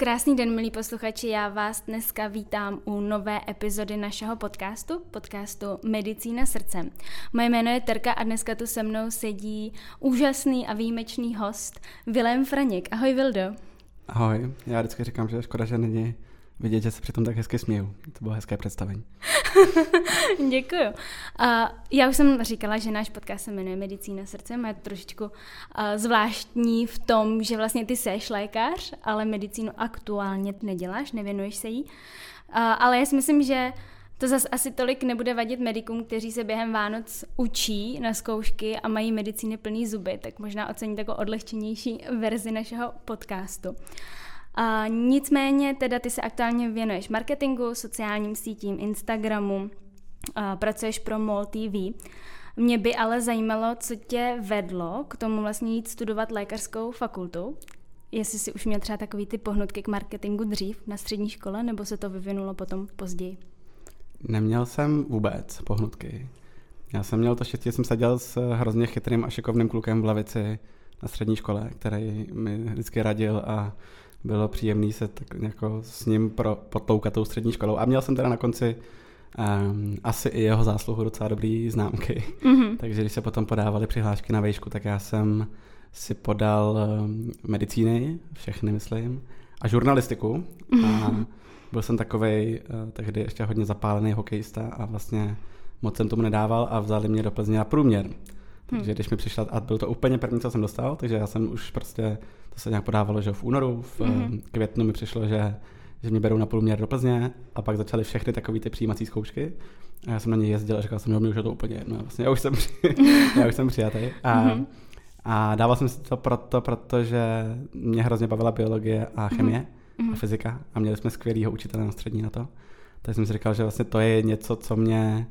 Krásný den, milí posluchači, já vás dneska vítám u nové epizody našeho podcastu, podcastu Medicína srdcem. Moje jméno je Terka a dneska tu se mnou sedí úžasný a výjimečný host Vilém Franěk. Ahoj Vildo. Ahoj, já vždycky říkám, že je škoda, že není vidět, že se přitom tak hezky směju. To bylo hezké představení. Děkuju. Uh, já už jsem říkala, že náš podcast se jmenuje Medicína srdcem je trošičku uh, zvláštní v tom, že vlastně ty seš lékař, ale medicínu aktuálně neděláš, nevěnuješ se jí. Uh, ale já si myslím, že to zase asi tolik nebude vadit medikům, kteří se během Vánoc učí na zkoušky a mají medicíny plný zuby, tak možná ocení takovou odlehčenější verzi našeho podcastu. A nicméně teda ty se aktuálně věnuješ marketingu, sociálním sítím, Instagramu, a pracuješ pro MOL TV. Mě by ale zajímalo, co tě vedlo k tomu vlastně jít studovat lékařskou fakultu. Jestli si už měl třeba takový ty pohnutky k marketingu dřív na střední škole, nebo se to vyvinulo potom později? Neměl jsem vůbec pohnutky. Já jsem měl to štěstí, že jsem seděl s hrozně chytrým a šikovným klukem v lavici na střední škole, který mi vždycky radil a bylo příjemné se tak jako s ním pro, potloukat tou střední školou. A měl jsem teda na konci um, asi i jeho zásluhu docela dobrý známky. Mm-hmm. Takže když se potom podávaly přihlášky na vejšku, tak já jsem si podal um, medicíny, všechny myslím, a žurnalistiku. Mm-hmm. A byl jsem takovej uh, tehdy ještě hodně zapálený hokejista a vlastně moc jsem tomu nedával a vzali mě do Plzně na průměr. Takže hmm. když mi přišla, a byl to úplně první, co jsem dostal, takže já jsem už prostě, to se nějak podávalo, že v únoru, v hmm. květnu mi přišlo, že, že mě berou na průměr do Plzně a pak začaly všechny takové ty přijímací zkoušky. A já jsem na ně jezdil a říkal jsem, že mi už je to úplně jedno. Vlastně já už jsem, já už jsem přijatý. A, hmm. a dával jsem si to proto, protože mě hrozně bavila biologie a chemie hmm. a fyzika a měli jsme skvělého učitele na střední na to. Takže jsem si říkal, že vlastně to je něco, co mě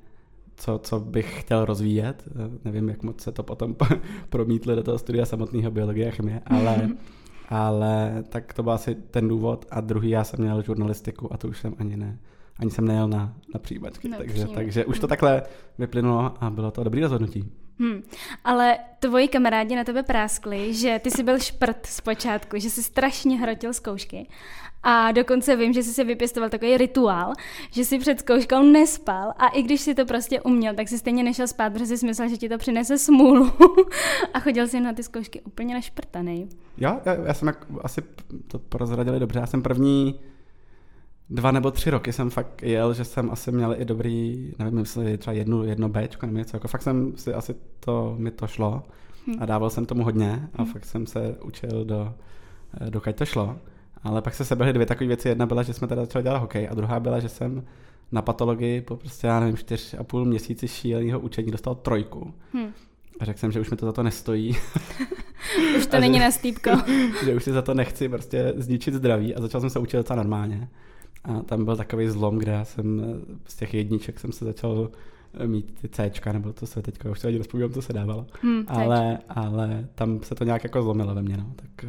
co, co bych chtěl rozvíjet. Eh, nevím, jak moc se to potom promítlo do toho studia samotného biologie a chemie, ale, ale tak to byl asi ten důvod. A druhý, já jsem měl žurnalistiku a to už jsem ani ne, ani jsem nejel na, na přijímačky. No, takže, takže už to takhle vyplynulo a bylo to dobrý rozhodnutí. Hmm. Ale tvoji kamarádi na tebe práskli, že ty jsi byl šprt zpočátku, že jsi strašně hrotil zkoušky. A dokonce vím, že jsi si vypěstoval takový rituál, že si před zkouškou nespal a i když si to prostě uměl, tak si stejně nešel spát, protože jsi myslel, že ti to přinese smůlu a chodil si na ty zkoušky úplně našprtaný. Jo, já, já jsem jak, asi to prozradili dobře, já jsem první dva nebo tři roky jsem fakt jel, že jsem asi měl i dobrý, nevím, jestli třeba jednu, jedno Bčko nebo něco, jako fakt jsem si asi to, mi to šlo hm. a dával jsem tomu hodně a hm. fakt jsem se učil do, dokud to šlo. Ale pak se sebehly dvě takové věci. Jedna byla, že jsme teda začali dělat hokej a druhá byla, že jsem na patologii po prostě, já nevím, čtyř a půl měsíci šíleného učení dostal trojku. Hmm. A řekl jsem, že už mi to za to nestojí. už to není na stýpko. že už si za to nechci prostě zničit zdraví a začal jsem se učit docela normálně. A tam byl takový zlom, kde já jsem z těch jedniček jsem se začal mít ty C, nebo to se teďka už se ani rozpomínám, co se dávalo. Hmm, ale, ale tam se to nějak jako zlomilo ve mně, no. Tak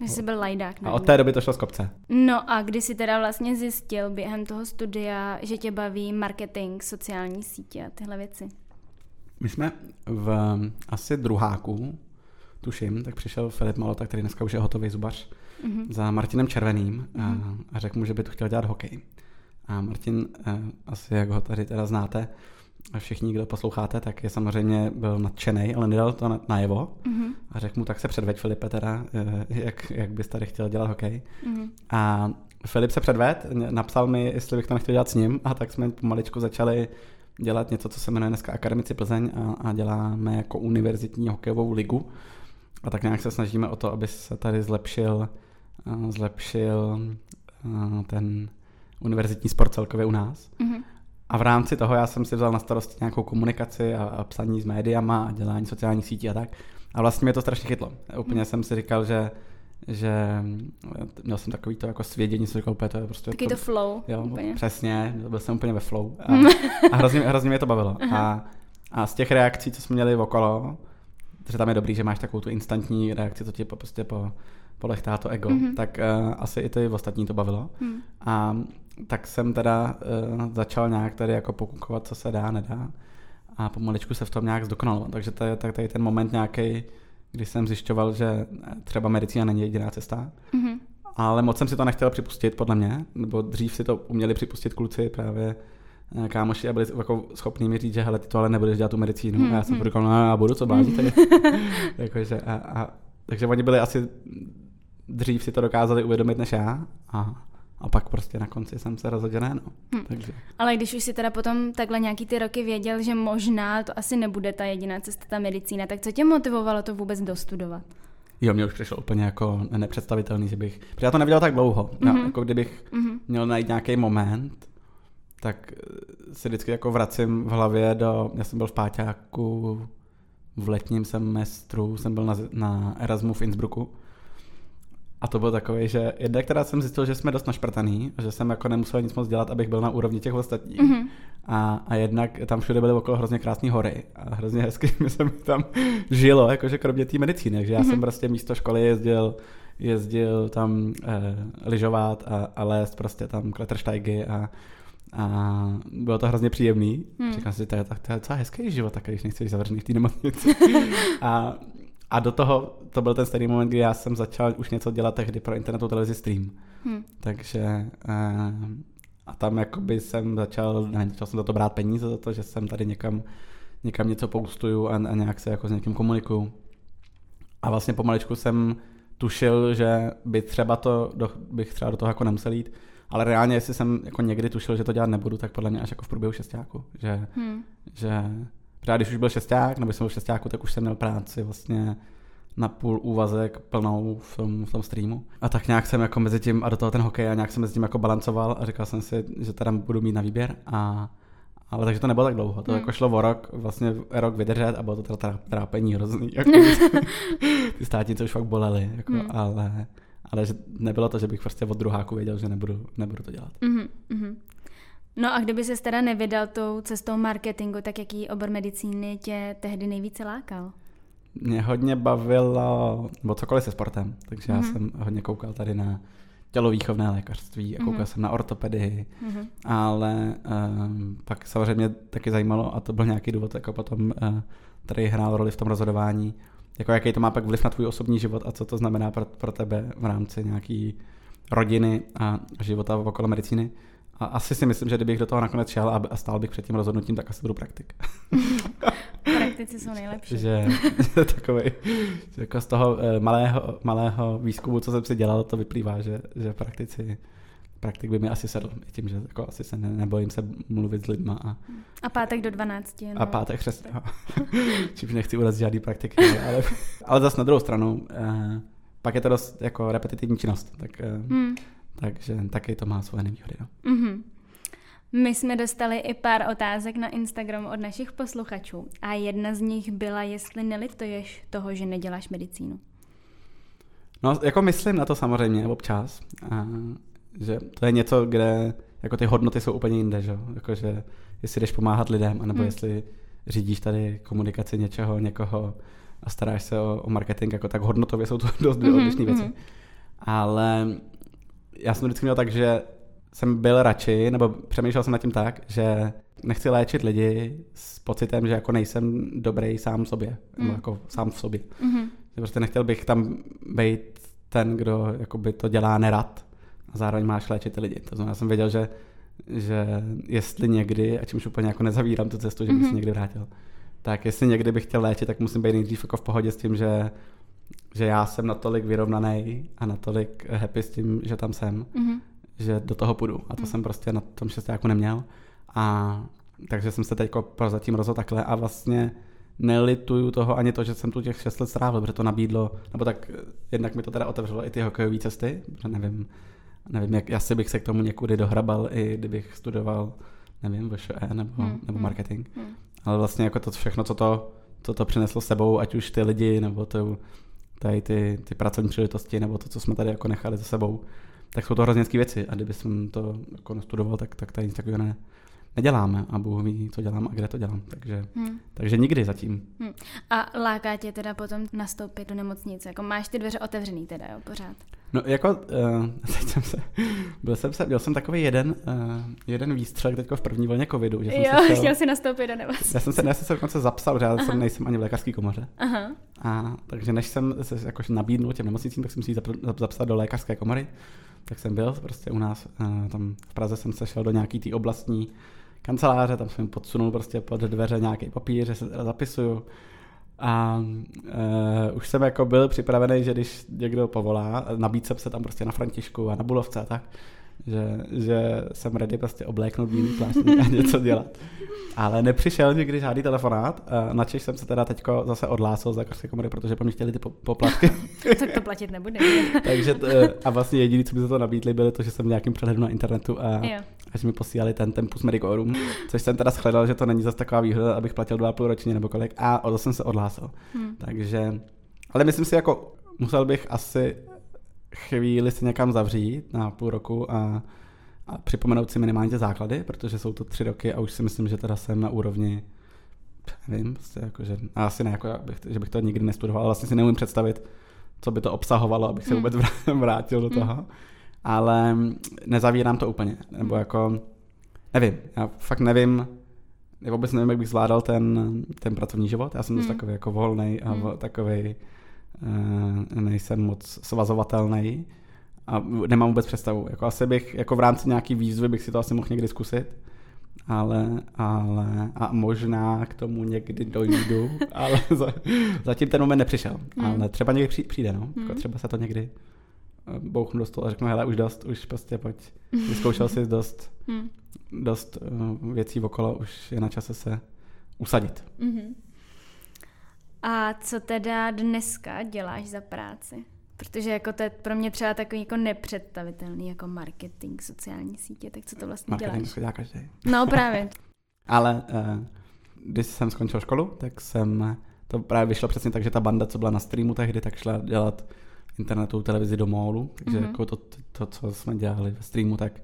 že jsi byl lajdák. A od té doby to šlo z kopce. No a kdy jsi teda vlastně zjistil během toho studia, že tě baví marketing, sociální sítě a tyhle věci? My jsme v asi druháku, tuším, tak přišel Filip Malota, který dneska už je hotový zubař, mm-hmm. za Martinem Červeným mm-hmm. a, mhm. a řekl mu, že by tu chtěl dělat hokej. A Martin, eh, asi jak ho tady teda znáte, všichni, kdo posloucháte, tak je samozřejmě byl nadšený, ale nedal to najevo. Mm-hmm. A řekl mu, tak se předveď, Filipe, teda, eh, jak, jak bys tady chtěl dělat hokej. Mm-hmm. A Filip se předved, napsal mi, jestli bych to nechtěl dělat s ním, a tak jsme pomaličku začali dělat něco, co se jmenuje dneska Akademici Plzeň a, a děláme jako univerzitní hokejovou ligu. A tak nějak se snažíme o to, aby se tady zlepšil, eh, zlepšil eh, ten univerzitní sport celkově u nás. Mm-hmm. A v rámci toho já jsem si vzal na starost nějakou komunikaci a, a psaní s médiama a dělání sociálních sítí a tak. A vlastně mě to strašně chytlo. Úplně hmm. jsem si říkal, že že měl jsem takový to jako svědění, jsem říkal úplně to je prostě... Taky to, to flow. Jo, úplně. přesně, byl jsem úplně ve flow. A, a hrozně, hrozně mě to bavilo. A, a z těch reakcí, co jsme měli okolo, že tam je dobrý, že máš takovou tu instantní reakci, co ti prostě po, polechtá to ego, mm-hmm. tak uh, asi i ty ostatní to bavilo. Mm. A tak jsem teda uh, začal nějak tady jako pokukovat, co se dá, nedá. A pomaličku se v tom nějak zdokonaloval. Takže to je tady ten moment nějaký, kdy jsem zjišťoval, že třeba medicína není jediná cesta. Mm-hmm. ale moc jsem si to nechtěl připustit, podle mě, nebo dřív si to uměli připustit kluci právě eh, kámoši a byli jako schopní mi říct, že hele, ty to ale nebudeš dělat tu medicínu. Hmm, a já jsem hmm. říkal, no já budu, co blázíte. Jakože, a, a, takže oni byli asi dřív si to dokázali uvědomit než já. A, a pak prostě na konci jsem se rozhodl, ne, no. Hmm. Takže. Ale když už si teda potom takhle nějaký ty roky věděl, že možná to asi nebude ta jediná cesta, ta medicína, tak co tě motivovalo to vůbec dostudovat? Jo, mě už přišlo úplně jako nepředstavitelný, že bych, protože já to neviděl tak dlouho, mm-hmm. já, mhm. jako kdybych mm-hmm. měl najít nějaký moment, tak si vždycky jako vracím v hlavě do, já jsem byl v Páťáku, v letním semestru jsem byl na, na Erasmu v Innsbrucku a to bylo takové, že jedna, která jsem zjistil, že jsme dost našprtaný, že jsem jako nemusel nic moc dělat, abych byl na úrovni těch ostatních. Mm-hmm. A, a jednak tam všude byly okolo hrozně krásné hory a hrozně hezky mi se mi tam žilo, jakože kromě té medicíny. Takže já mm-hmm. jsem prostě místo školy jezdil jezdil tam eh, lyžovat a, a lézt prostě tam klettersteigy a, a bylo to hrozně příjemný. Hmm. Říkal jsem si, to je, to je docela hezký život, tak když nechceš zavřený v té nemocnici. a, a do toho, to byl ten stejný moment, kdy já jsem začal už něco dělat tehdy pro internetu televizi stream. Hmm. Takže eh, a tam jakoby jsem začal, ne, začal jsem za to brát peníze za to, že jsem tady někam, někam něco postuju a, a nějak se jako s někým komunikuju. A vlastně pomaličku jsem tušil, že by třeba to, do, bych třeba do toho jako nemusel jít, ale reálně, jestli jsem jako někdy tušil, že to dělat nebudu, tak podle mě až jako v průběhu šestáku, že, hmm. že Protože když už byl šesták, nebo jsem byl šestáku, tak už jsem měl práci vlastně na půl úvazek plnou v tom, v tom streamu. A tak nějak jsem jako mezi tím a do toho ten hokej a nějak jsem mezi tím jako balancoval a říkal jsem si, že teda budu mít na výběr a ale takže to nebylo tak dlouho, to hmm. jako šlo o rok, vlastně rok vydržet a bylo to teda trápení hrozný. Jako, ty státnice už fakt bolely, jako, hmm. ale, ale že nebylo to, že bych prostě od druháku věděl, že nebudu, nebudu to dělat. Mm-hmm. No a kdyby se teda nevydal tou cestou marketingu, tak jaký obor medicíny tě tehdy nejvíce lákal? Mě hodně bavilo, nebo cokoliv se sportem, takže mm-hmm. já mhm. jsem hodně koukal tady na tělovýchovné lékařství a koukal mm-hmm. jsem na ortopedii, mm-hmm. ale um, pak samozřejmě taky zajímalo, a to byl nějaký důvod, jako potom uh, tady hrál roli v tom rozhodování, jako jaký to má pak vliv na tvůj osobní život a co to znamená pro, pro tebe v rámci nějaký rodiny a života okolo medicíny. A asi si myslím, že kdybych do toho nakonec šel a, stál bych před tím rozhodnutím, tak asi budu praktik. Praktici jsou nejlepší. že takový, že jako z toho eh, malého, malého výzkumu, co jsem si dělal, to vyplývá, že, že praktici praktik by mi asi sedl, tím, že jako asi se ne, nebojím se mluvit s lidma. A, a pátek do 12. No. A pátek přesně. Čímž nechci urazit žádný praktiky, ale, ale zase na druhou stranu, eh, pak je to dost jako repetitivní činnost, tak eh, hmm. Takže taky to má svoje nevýhody. No. Mm-hmm. My jsme dostali i pár otázek na Instagram od našich posluchačů a jedna z nich byla, jestli nelituješ toho, že neděláš medicínu. No, jako myslím na to samozřejmě občas, a, že to je něco, kde jako ty hodnoty jsou úplně jinde, že? Jako, že jestli jdeš pomáhat lidem, anebo mm. jestli řídíš tady komunikaci něčeho, někoho a staráš se o, o marketing, jako tak hodnotově jsou to dost dvě mm-hmm, odlišné věci. Mm-hmm. Ale já jsem vždycky měl tak, že jsem byl radši, nebo přemýšlel jsem nad tím tak, že nechci léčit lidi s pocitem, že jako nejsem dobrý sám v sobě, mm. nebo jako sám v sobě. Mm-hmm. Že prostě nechtěl bych tam být ten, kdo jakoby to dělá nerad a zároveň máš léčit ty lidi. To znamená, jsem věděl, že, že jestli někdy, a čímž úplně jako nezavírám tu cestu, že bych mm-hmm. se někdy vrátil, tak jestli někdy bych chtěl léčit, tak musím být nejdřív jako v pohodě s tím, že že já jsem natolik vyrovnaný a natolik happy s tím, že tam jsem, mm-hmm. že do toho půjdu. A to mm. jsem prostě na tom šestáku neměl. A takže jsem se teď prozatím rozhodl takhle a vlastně nelituju toho ani to, že jsem tu těch šest let strávil, protože to nabídlo, nebo tak jednak mi to teda otevřelo i ty hokejové cesty, protože nevím, nevím, jak asi bych se k tomu někudy dohrabal, i kdybych studoval, nevím, VŠE nebo, hmm, nebo hmm, marketing. Hmm. Ale vlastně jako to všechno, co to, co to přineslo sebou, ať už ty lidi, nebo to, tady ty, ty pracovní příležitosti nebo to, co jsme tady jako nechali za sebou, tak jsou to hrozně věci. A kdyby jsem to jako studoval, tak, tak tady nic takového ne, neděláme a Bůh ví, co dělám a kde to dělám. Takže, hmm. takže nikdy zatím. Hmm. A láká tě teda potom nastoupit do nemocnice? Jako máš ty dveře otevřený teda, jo, pořád? No jako, uh, teď jsem se, byl jsem se, měl jsem takový jeden, uh, jeden výstřel teďko v první vlně covidu. Že jsem jo, se chtěl, chtěl si nastoupit do nemocnice. Já jsem se, já jsem se dokonce zapsal, že já jsem nejsem ani v lékařské komoře. Aha. A, takže než jsem se jako nabídnul těm nemocnicím, tak jsem si ji zapsal do lékařské komory. Tak jsem byl prostě u nás, uh, tam v Praze jsem se šel do nějaký té oblastní kanceláře, tam jsem podsunul prostě pod dveře nějaký papír, že se zapisuju. A uh, už jsem jako byl připravený, že když někdo povolá, nabídce se tam prostě na Františku a na Bulovce a tak, že, že jsem ready prostě obléknout bílý plášť a něco dělat. Ale nepřišel nikdy žádný telefonát. Načež jsem se teda teďko zase odhlásil z lékařské komory, protože po mě chtěli ty poplatky. tak to platit nebude. Takže to, a vlastně jediný, co by za to nabídli, bylo to, že jsem v nějakým přehledu na internetu a, a že mi posílali ten Tempus Medicorum, což jsem teda shledal, že to není zase taková výhoda, abych platil dva půl ročně nebo kolik. A o to jsem se odhlásil. Hmm. Takže, ale myslím si, jako musel bych asi chvíli se někam zavřít na půl roku a, a připomenout si minimálně ty základy, protože jsou to tři roky a už si myslím, že teda jsem na úrovni nevím, prostě jako, že, asi ne, jako, bych, že bych to nikdy nestudoval, ale vlastně si neumím představit, co by to obsahovalo, abych se hmm. vůbec vrátil do hmm. toho. Ale nezavírám to úplně, nebo hmm. jako, nevím, já fakt nevím, já vůbec nevím, jak bych zvládal ten, ten pracovní život. Já jsem dost takový jako volný a takový nejsem moc svazovatelný a nemám vůbec představu. Jako asi bych, jako v rámci nějaký výzvy bych si to asi mohl někdy zkusit, ale, ale a možná k tomu někdy dojdu, ale za, zatím ten moment nepřišel. Hmm. Ale třeba někdy přijde, no. Jako hmm. Jako třeba se to někdy eh, bouchnu do stolu a řeknu, hele, už dost, už prostě pojď. Vyzkoušel jsi dost, hmm. dost uh, věcí okolo, už je na čase se usadit. Mm-hmm. A co teda dneska děláš za práci? Protože jako to je pro mě třeba takový jako nepředstavitelný jako marketing, sociální sítě, tak co to vlastně marketing děláš? dělá každý. No právě. Ale uh, když jsem skončil školu, tak jsem, to právě vyšlo přesně tak, že ta banda, co byla na streamu tehdy, tak šla dělat internetovou televizi do Mallu, takže mm-hmm. jako to, to, co jsme dělali ve streamu, tak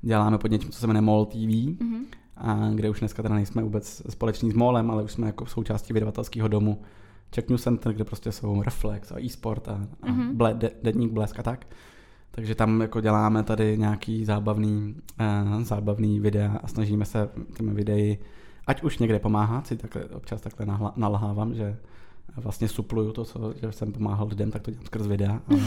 děláme pod něčím, co se jmenuje Mall TV, mm-hmm. A kde už dneska teda nejsme vůbec společní s Mallem, ale už jsme jako součástí vydavatelského domu Czech News Center, kde prostě jsou Reflex a e-sport a, a mm-hmm. ble, de, denník Blesk a tak. Takže tam jako děláme tady nějaký zábavný, uh, zábavný videa a snažíme se těmi videí ať už někde pomáhat, si takhle, občas takhle nahla, nalhávám, že vlastně supluju to, co že jsem pomáhal lidem, tak to dělám skrz videa, ale,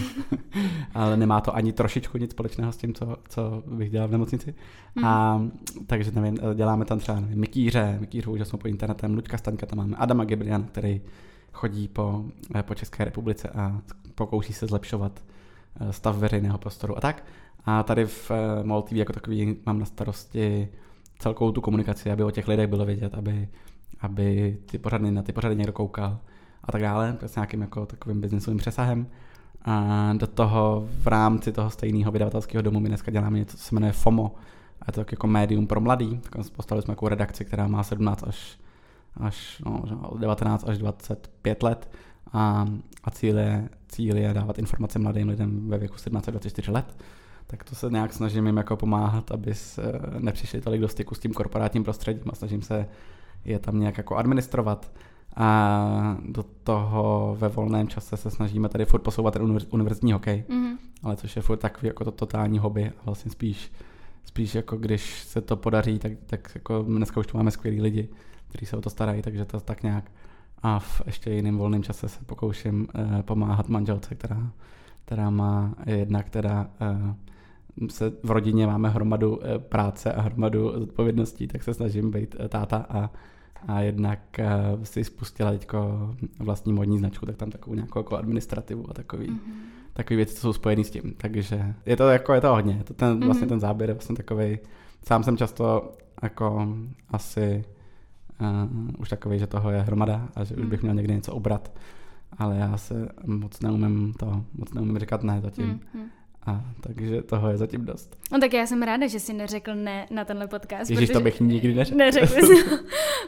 ale nemá to ani trošičku nic společného s tím, co, co bych dělal v nemocnici. Mm. A takže nevím, děláme tam třeba nevím, Mikýře, Mikýřu úžasnou po internetem, Luďka Staňka, tam máme Adama Gebrian, který chodí po, eh, po České republice a pokouší se zlepšovat eh, stav veřejného prostoru a tak. A tady v eh, MOL TV jako takový mám na starosti celkou tu komunikaci, aby o těch lidech bylo vědět, aby, aby ty pořady, na ty pořady někdo koukal a tak dále, s nějakým jako takovým biznesovým přesahem. A do toho v rámci toho stejného vydavatelského domu my dneska děláme něco, co se jmenuje FOMO, a je to tak jako médium pro mladý. Postavili jsme jako redakci, která má 17 až až no, 19 až 25 let a, a cíl, je, cíl je dávat informace mladým lidem ve věku 17 až 24 let. Tak to se nějak snažím jim jako pomáhat, aby se nepřišli tolik do styku s tím korporátním prostředím a snažím se je tam nějak jako administrovat. A do toho ve volném čase se snažíme tady furt posouvat ten univerzitní hokej, mm-hmm. ale což je furt takový jako to totální hobby a vlastně spíš, spíš jako když se to podaří, tak, tak jako dneska už tu máme skvělý lidi, kteří se o to starají, takže to tak nějak. A v ještě jiném volném čase se pokouším uh, pomáhat manželce, která, která má jedna, která uh, se v rodině máme hromadu uh, práce a hromadu zodpovědností, tak se snažím být uh, táta a, a jednak uh, si spustila teďko vlastní modní značku, tak tam takovou nějakou jako administrativu a takový, mm-hmm. takový věci, co jsou spojené s tím. Takže je to jako, je to hodně. Je to ten, mm-hmm. vlastně ten záběr je vlastně takový. Sám jsem často jako asi uh, už takový, že toho je hromada a že už bych měl někdy něco obrat, ale já se moc neumím to, moc neumím říkat ne zatím. Mm, mm. A takže toho je zatím dost. No tak já jsem ráda, že jsi neřekl ne na tenhle podcast. Ježíš, to bych nikdy neřekl. Neřekl jsi.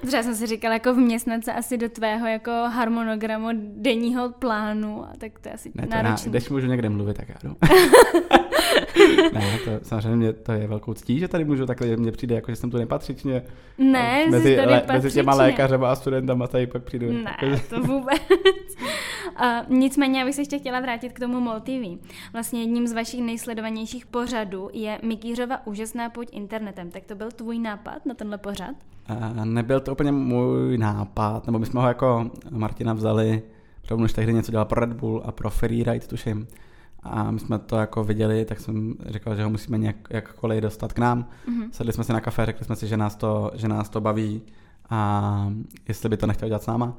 Protože jsem si říkala, jako vměstnat se asi do tvého jako harmonogramu denního plánu, a tak to je asi ne, to náročné. když můžu někde mluvit, tak já jdu. ne, to samozřejmě to je velkou ctí, že tady můžu takhle, mně přijde jako, že jsem tu nepatřičně. Ne, mezi, jsi tady le, patřičně. mezi těma lékařema a studentama tady pak přijdu. Ne, to vůbec. A nicméně, abych se ještě chtěla vrátit k tomu MOL TV. Vlastně jedním z vašich nejsledovanějších pořadů je Mikýřova úžasná půjď internetem. Tak to byl tvůj nápad na tenhle pořad? A nebyl to úplně můj nápad, nebo my jsme ho jako Martina vzali, protože už tehdy něco dělal pro Red Bull a pro Freeride, tuším. A my jsme to jako viděli, tak jsem říkal, že ho musíme nějak, jakkoliv dostat k nám. Mm-hmm. Sedli jsme si na kafe, řekli jsme si, že nás to, že nás to baví a jestli by to nechtěl dělat s náma.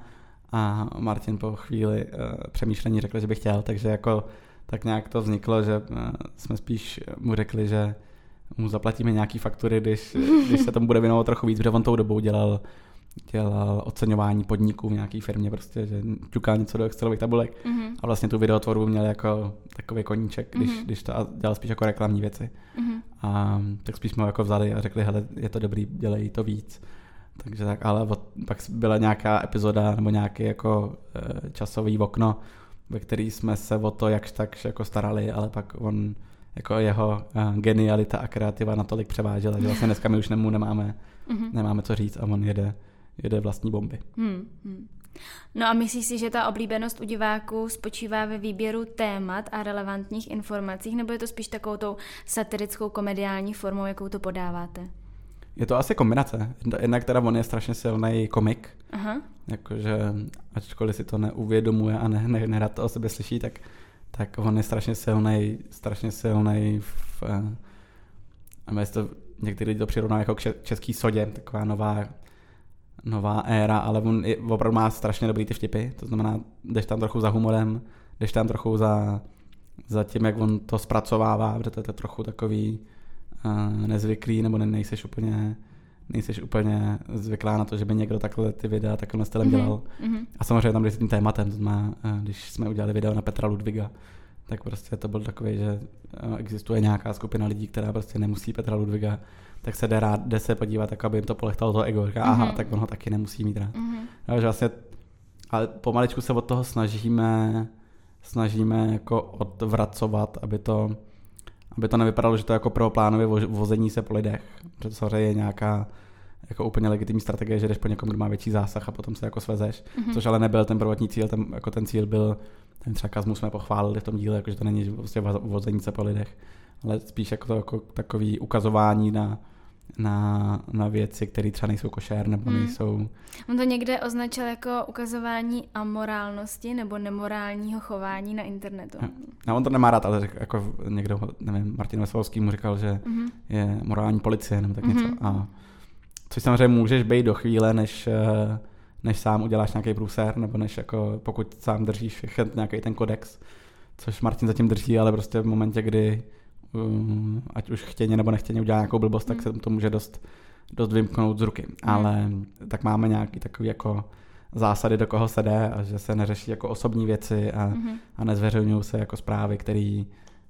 A Martin po chvíli uh, přemýšlení řekl, že by chtěl, takže jako tak nějak to vzniklo, že uh, jsme spíš mu řekli, že mu zaplatíme nějaký faktury, když, když se tomu bude věnovat trochu víc, protože on tou dobou dělal, dělal oceňování podniků v nějaké firmě, prostě, že ťukal něco do Excelových tabulek mm-hmm. a vlastně tu videotvorbu měl jako takový koníček, když, mm-hmm. když to a dělal spíš jako reklamní věci. Mm-hmm. A tak spíš jsme ho jako vzali a řekli, hele, je to dobrý, dělej to víc. Takže tak, ale od, pak byla nějaká epizoda nebo nějaký jako e, časový okno, ve který jsme se o to jakž tak jako starali, ale pak on jako jeho uh, genialita a kreativa natolik převážela, že vlastně dneska my už nemu nemáme, mm-hmm. nemáme co říct a on jede, jede vlastní bomby. Hmm, hmm. No a myslíš si, že ta oblíbenost u diváků spočívá ve výběru témat a relevantních informacích, nebo je to spíš takovou tou satirickou komediální formou, jakou to podáváte? Je to asi kombinace. Jednak teda on je strašně silný komik, Aha. jakože ačkoliv si to neuvědomuje a ne, ne, nerad to o sebe slyší, tak tak on je strašně silný, strašně silný v, a to někteří lidi to přirovná jako k český sodě, taková nová, nová éra, ale on je, opravdu má strašně dobrý ty vtipy, to znamená, jdeš tam trochu za humorem, jdeš tam trochu za, za tím, jak on to zpracovává, protože to je trochu takový nezvyklý, nebo ne, nejseš úplně nejseš úplně zvyklá na to, že by někdo takhle ty videa takovým stylem mm-hmm. dělal. Mm-hmm. A samozřejmě tam s tím tématem, to znamená, když jsme udělali video na Petra Ludviga, tak prostě to byl takový, že existuje nějaká skupina lidí, která prostě nemusí Petra Ludviga, tak se jde, rád, jde se podívat, tak aby jim to polechtalo to ego. Říká, mm-hmm. aha, tak on ho taky nemusí mít rád. Mm-hmm. No, že vlastně, ale pomaličku se od toho snažíme, snažíme jako odvracovat, aby to, aby to nevypadalo, že to je jako prvoplánově vození se po lidech. Protože to samozřejmě je nějaká jako úplně legitimní strategie, že jdeš po někom, kdo má větší zásah a potom se jako svezeš, mm-hmm. což ale nebyl ten prvotní cíl, ten, jako ten cíl byl, ten třeba kazmu jsme pochválili v tom díle, jako že to není vlastně vození se po lidech, ale spíš jako, to, jako takový ukazování na, na, na věci, které třeba nejsou košer nebo hmm. nejsou... On to někde označil jako ukazování amorálnosti nebo nemorálního chování na internetu. No, on to nemá rád, ale jako někdo, nevím, Martin Veselovský mu říkal, že mm-hmm. je morální policie nebo tak mm-hmm. něco. A, což samozřejmě můžeš být do chvíle, než, eh, než sám uděláš nějaký průser, nebo než jako, pokud sám držíš nějaký ten kodex, což Martin zatím drží, ale prostě v momentě, kdy ať už chtěně nebo nechtěně udělá nějakou blbost, mm. tak se to může dost, dost vymknout z ruky. Mm. Ale tak máme nějaký takový jako zásady, do koho se jde a že se neřeší jako osobní věci a, mm-hmm. a nezveřejňují se jako zprávy, který,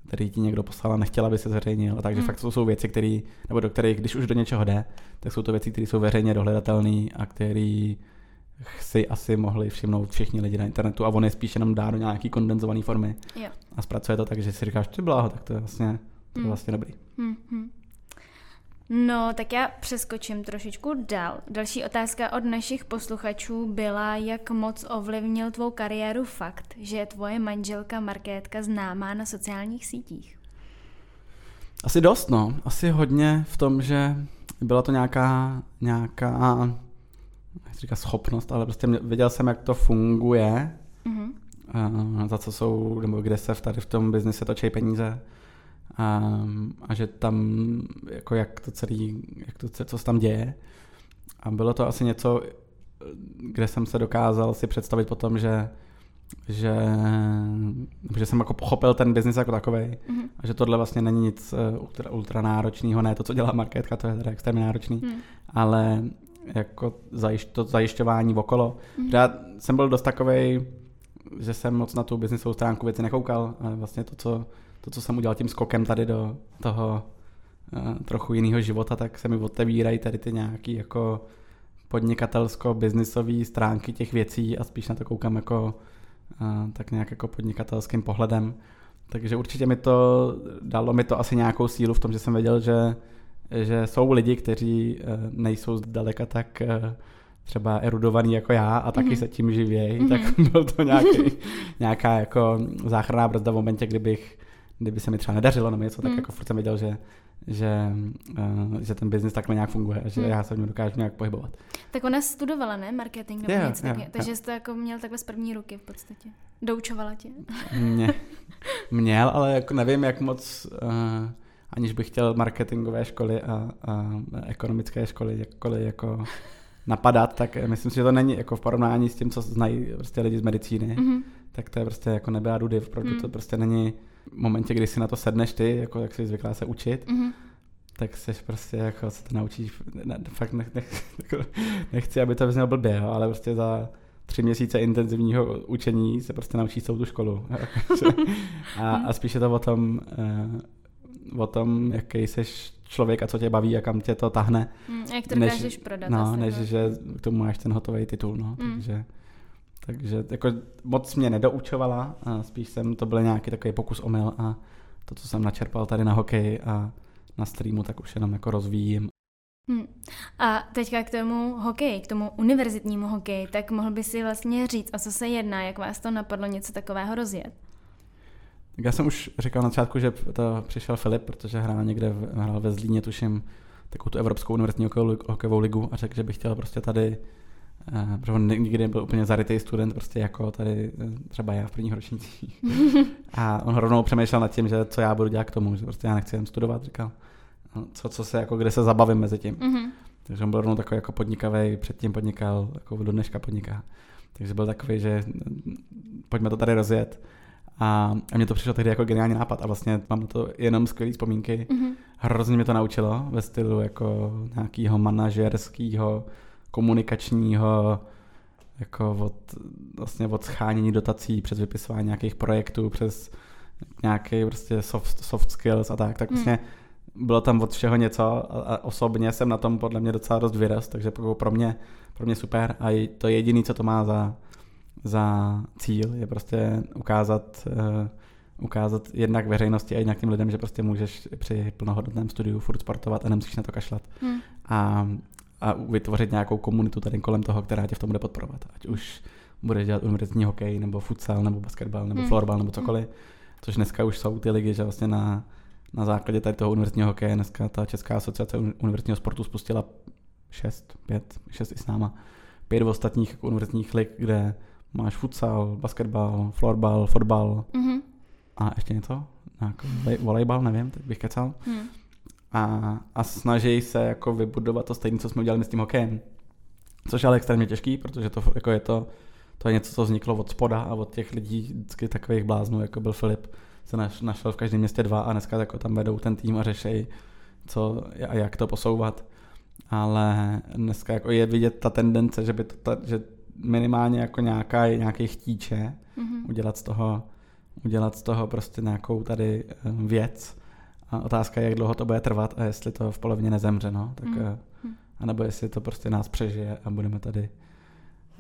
který ti někdo poslal a nechtěla, aby se zveřejnil. Takže mm. fakt to jsou věci, které, nebo do kterých, když už do něčeho jde, tak jsou to věci, které jsou veřejně dohledatelné a které si asi mohli všimnout všichni lidi na internetu a on je spíš jenom dá do nějaký kondenzované formy jo. a zpracuje to tak, že si říkáš, ty bláho, tak to je vlastně to je hmm. vlastně dobrý. Hmm. No, tak já přeskočím trošičku dál. Další otázka od našich posluchačů byla, jak moc ovlivnil tvou kariéru fakt, že je tvoje manželka Markétka známá na sociálních sítích. Asi dost, no. Asi hodně v tom, že byla to nějaká, nějaká nechci říkat schopnost, ale prostě viděl jsem, jak to funguje, mm-hmm. za co jsou, nebo kde se v tady v tom biznise točí peníze a, a že tam, jako jak to celý, jak to, co se tam děje. A bylo to asi něco, kde jsem se dokázal si představit potom, že že, že jsem jako pochopil ten biznis jako takový mm-hmm. a že tohle vlastně není nic eh, ultra, ultra náročného, ne to, co dělá marketka, to je teda extrémně náročný, mm. ale jako zajišť, to zajišťování okolo. Mm-hmm. Já jsem byl dost takový, že jsem moc na tu biznisovou stránku věci nekoukal, ale vlastně to, co to, co jsem udělal tím skokem tady do toho uh, trochu jiného života, tak se mi otevírají tady ty nějaký jako podnikatelsko-biznisové stránky těch věcí a spíš na to koukám jako uh, tak nějak jako podnikatelským pohledem. Takže určitě mi to, dalo mi to asi nějakou sílu v tom, že jsem věděl, že, že jsou lidi, kteří uh, nejsou zdaleka tak třeba erudovaný jako já a taky mm-hmm. se tím živějí, mm-hmm. tak byl to nějaký, nějaká jako záchranná brzda v momentě, kdybych, kdyby se mi třeba nedařilo nebo něco, tak mm. jako furt jsem věděl, že, že, uh, že ten biznis takhle nějak funguje a že mm. já se v něm dokážu nějak pohybovat. Tak ona studovala, ne? Marketing nebo yeah, něco yeah, taky. Takže yeah. jsi to jako měl takhle z první ruky v podstatě. Doučovala tě? Mě, měl, ale jako nevím, jak moc, uh, aniž bych chtěl marketingové školy a, a ekonomické školy jakkoliv jako napadat, tak myslím si, že to není jako v porovnání s tím, co znají prostě lidi z medicíny, mm-hmm. tak to je prostě jako nebe a dudy, protože mm. to prostě není v momentě, kdy si na to sedneš ty, jako jak jsi zvyklá se učit, mm-hmm. tak jsi prostě jako se to naučíš, ne, fakt nech, nech, jako nechci, aby to vyznělo blbě, jo, ale prostě za tři měsíce intenzivního učení se prostě naučíš celou tu školu. a, a spíš je to o tom, uh, o tom, jaký jsi člověk a co tě baví a kam tě to tahne. Mm, jak to než, prodat. No, asi, než no. že k tomu máš ten hotový titul. No, mm. takže, takže jako moc mě nedoučovala, a spíš jsem, to byl nějaký takový pokus omyl a to, co jsem načerpal tady na hokej a na streamu, tak už jenom jako rozvíjím. Hmm. A teďka k tomu hokeji, k tomu univerzitnímu hokeji, tak mohl by si vlastně říct, o co se jedná, jak vás to napadlo něco takového rozjet? Tak já jsem už říkal na začátku, že to přišel Filip, protože hrál někde, v, hrál ve Zlíně, tuším, takovou tu Evropskou univerzitní hokejovou ligu a řekl, že bych chtěl prostě tady, uh, protože on nikdy byl úplně zarytý student, prostě jako tady eh, třeba já v prvních ročnících. a on rovnou přemýšlel nad tím, že co já budu dělat k tomu, že prostě já nechci jen studovat, říkal, no, co, co se, jako kde se zabavím mezi tím. Mm-hmm. Takže on byl rovnou takový jako podnikavý, předtím podnikal, jako do dneška podniká. Takže byl takový, že pojďme to tady rozjet. A, a mně to přišlo tehdy jako geniální nápad a vlastně mám na to jenom skvělé vzpomínky. Mm-hmm. Hrozně mě to naučilo ve stylu jako nějakého manažerského, komunikačního, jako od, vlastně od schánění dotací přes vypisování nějakých projektů, přes nějaký prostě soft, soft skills a tak, tak mm. vlastně bylo tam od všeho něco a, osobně jsem na tom podle mě docela dost vyrost, takže pro mě, pro mě super a to je jediný, co to má za, za cíl je prostě ukázat, uh, ukázat jednak veřejnosti a jednak těm lidem, že prostě můžeš při plnohodnotném studiu furt sportovat a nemusíš na to kašlat. Hmm. A, a vytvořit nějakou komunitu tady kolem toho, která tě v tom bude podporovat. Ať už budeš dělat univerzitní hokej, nebo futsal, nebo basketbal, nebo hmm. florbal, nebo cokoliv. Hmm. Což dneska už jsou ty ligy, že vlastně na, na základě tady toho univerzitního hokeje dneska ta Česká asociace univerzitního sportu spustila šest, pět, šest i s náma, pět ostatních jako univerzitních lig, kde máš futsal, basketbal, florbal, fotbal mm-hmm. a ještě něco? Nějaký volejbal, nevím, tak bych kecal. Mm. A, a snaží se jako vybudovat to stejné, co jsme udělali s tím hokejem. Což je ale extrémně těžký, protože to, jako je to, to je něco, co vzniklo od spoda a od těch lidí, vždycky takových bláznů, jako byl Filip, se naš, našel v každém městě dva a dneska jako tam vedou ten tým a řeší, co a jak to posouvat. Ale dneska jako je vidět ta tendence, že, by to, ta, že minimálně jako nějaká, nějaký chtíče, mm-hmm. udělat z toho udělat z toho prostě nějakou tady eh, věc. A otázka je, jak dlouho to bude trvat a jestli to v polovině nezemře, no. Tak, mm. A nebo jestli to prostě nás přežije a budeme tady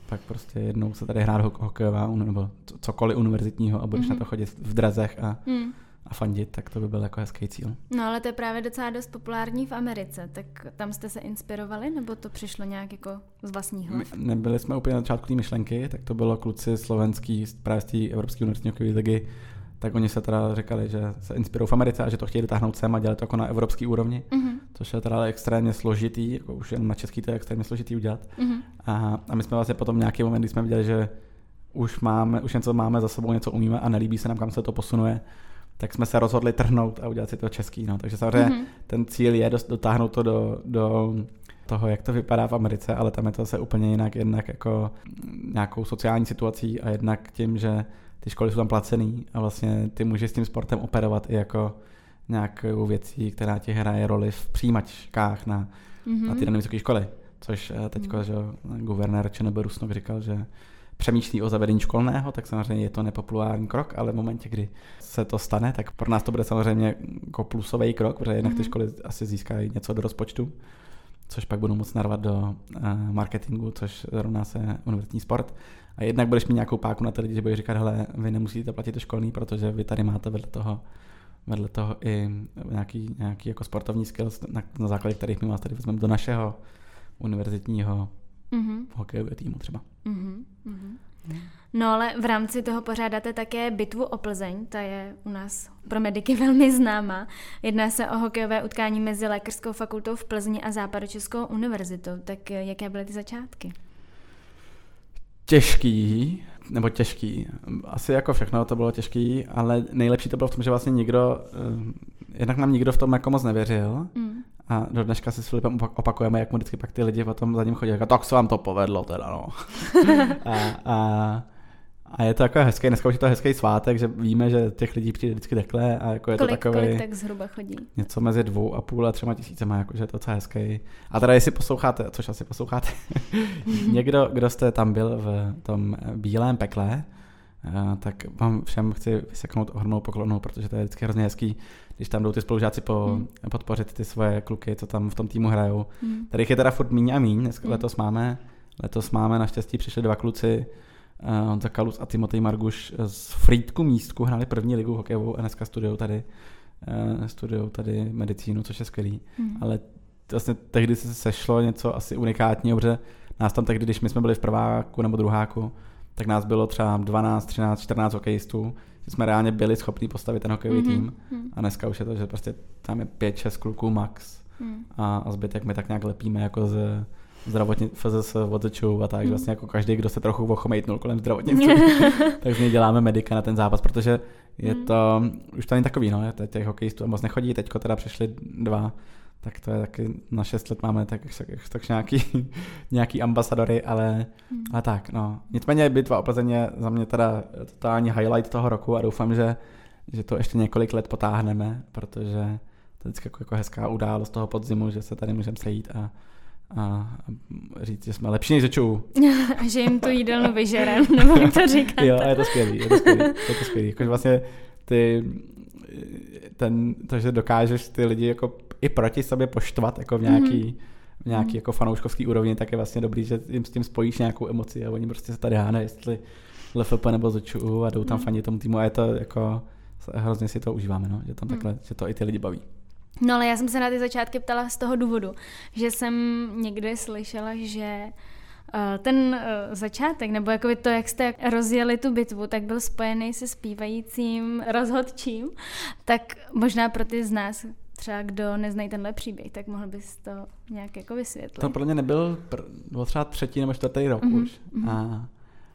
pak prostě jednou se tady hrát hokejová nebo cokoliv univerzitního a budeš mm-hmm. na to chodit v drazech a mm a fandit, tak to by byl jako hezký cíl. No ale to je právě docela dost populární v Americe, tak tam jste se inspirovali, nebo to přišlo nějak jako z vlastních hlav? My nebyli jsme úplně na začátku té myšlenky, tak to bylo kluci slovenský právě z té Evropské univerzitní hokejové ligy, tak oni se teda říkali, že se inspirují v Americe a že to chtějí dotáhnout sem a dělat to jako na evropské úrovni, mm-hmm. což je teda extrémně složitý, jako už jen na český to je extrémně složitý udělat. Mm-hmm. A, a my jsme vlastně potom nějaký moment, kdy jsme viděli, že už máme, už něco máme za sebou, něco umíme a nelíbí se nám, kam se to posunuje, tak jsme se rozhodli trhnout a udělat si to český. No. Takže samozřejmě mm-hmm. ten cíl je dotáhnout to do, do toho, jak to vypadá v Americe, ale tam je to se úplně jinak, jednak jako nějakou sociální situací a jednak tím, že ty školy jsou tam placený a vlastně ty můžeš s tím sportem operovat i jako nějakou věcí, která ti hraje roli v přijímačkách na, mm-hmm. na ty dané vysoké školy. Což eh, teď, mm-hmm. že guvernér ČNB Rusnok říkal, že přemýšlí o zavedení školného, tak samozřejmě je to nepopulární krok, ale v momentě, kdy se to stane, tak pro nás to bude samozřejmě jako plusový krok, protože jinak ty mhm. školy asi získají něco do rozpočtu, což pak budou moct narvat do uh, marketingu, což rovná se univerzitní sport. A jednak budeš mít nějakou páku na ty lidi, že budeš říkat, hele, vy nemusíte platit to školní, protože vy tady máte vedle toho vedle toho i nějaký, nějaký jako sportovní skills, na, na základě kterých my vás tady vezmeme do našeho univerzitního mm-hmm. hokejového týmu třeba. Mm-hmm. Mm-hmm. No ale v rámci toho pořádáte také bitvu o Plzeň, ta je u nás pro mediky velmi známá. Jedná se o hokejové utkání mezi Lékařskou fakultou v Plzni a Západočeskou univerzitou. Tak jaké byly ty začátky? Těžký, nebo těžký. Asi jako všechno to bylo těžký, ale nejlepší to bylo v tom, že vlastně nikdo, eh, jednak nám nikdo v tom jako moc nevěřil. Mm. A do dneška si s Filipem opakujeme, jak mu vždycky pak ty lidi potom za ním chodí, jako, tak se vám to povedlo teda, no. a, a, a je to jako hezký, dneska už je to hezký svátek, že víme, že těch lidí přijde vždycky takhle a jako je kolik, to takový... Kolik tak zhruba chodí? Něco mezi dvou a půl a třema tisícema, jako, že je to docela hezký. A teda jestli posloucháte, což asi posloucháte, někdo, kdo jste tam byl v tom bílém pekle, eh, tak vám všem chci vyseknout ohromnou poklonu, protože to je vždycky hrozně hezký, když tam jdou ty spolužáci po, hmm. podpořit ty svoje kluky, co tam v tom týmu hrajou. Hmm. Tady je teda furt míň a míň, dneska hmm. letos máme, letos máme, naštěstí přišli dva kluci, Honza Kalus a Timotej Marguš z Frýdku místku, hráli první ligu hokejovou a dneska studiou tady, uh, studiou tady medicínu, což je skvělý. Hmm. Ale vlastně tehdy se sešlo něco asi unikátního, protože nás tam tehdy, když my jsme byli v prváku nebo druháku, tak nás bylo třeba 12, 13, 14 hokejistů, že jsme reálně byli schopni postavit ten hokejový mm-hmm. tým mhm. a dneska už je to, že prostě tam je 5-6 kluků max mm. a, a zbytek my tak nějak lepíme jako z zdravotní FZS odečů a tak, mm. vlastně jako každý, kdo se trochu ochomejtnul kolem zdravotnictví, tak z něj děláme medika na ten zápas, protože je mm. to, už to není takový, no, těch hokejistů moc nechodí, teďko teda přišli dva tak to je taky, na 6 let máme tak, tak, tak nějaký, nějaký ambasadory, ale, hmm. ale tak, no. Nicméně bitva o Plzeň je za mě teda totální highlight toho roku a doufám, že, že to ještě několik let potáhneme, protože to je vždycky jako, jako hezká událost toho podzimu, že se tady můžeme sejít a, a říct, že jsme lepší než začou. a že jim to jídelno vyžere, nebo jak to říkáte. jo, a je to skvělý, je to skvělý, je to skvělý. Jakože vlastně ty, ten, to, že dokážeš ty lidi jako i proti sobě poštvat jako v nějaký, mm-hmm. v nějaký mm-hmm. jako fanouškovský úrovni, tak je vlastně dobrý, že jim s tím spojíš nějakou emoci a oni prostě se tady háne, jestli LFP nebo Zoču a jdou tam mm-hmm. fanit tomu týmu a je to jako hrozně si to užíváme, no, že tam takhle, mm. že to i ty lidi baví. No ale já jsem se na ty začátky ptala z toho důvodu, že jsem někde slyšela, že eh, ten eh, začátek, nebo jako to, jak jste rozjeli tu bitvu, tak byl spojený se zpívajícím rozhodčím, tak možná pro ty z nás, třeba kdo neznají tenhle příběh, tak mohl bys to nějak jako vysvětlit. To pro mě nebyl, byl třeba třetí nebo čtvrtý rok mm-hmm. už. Mm-hmm. A,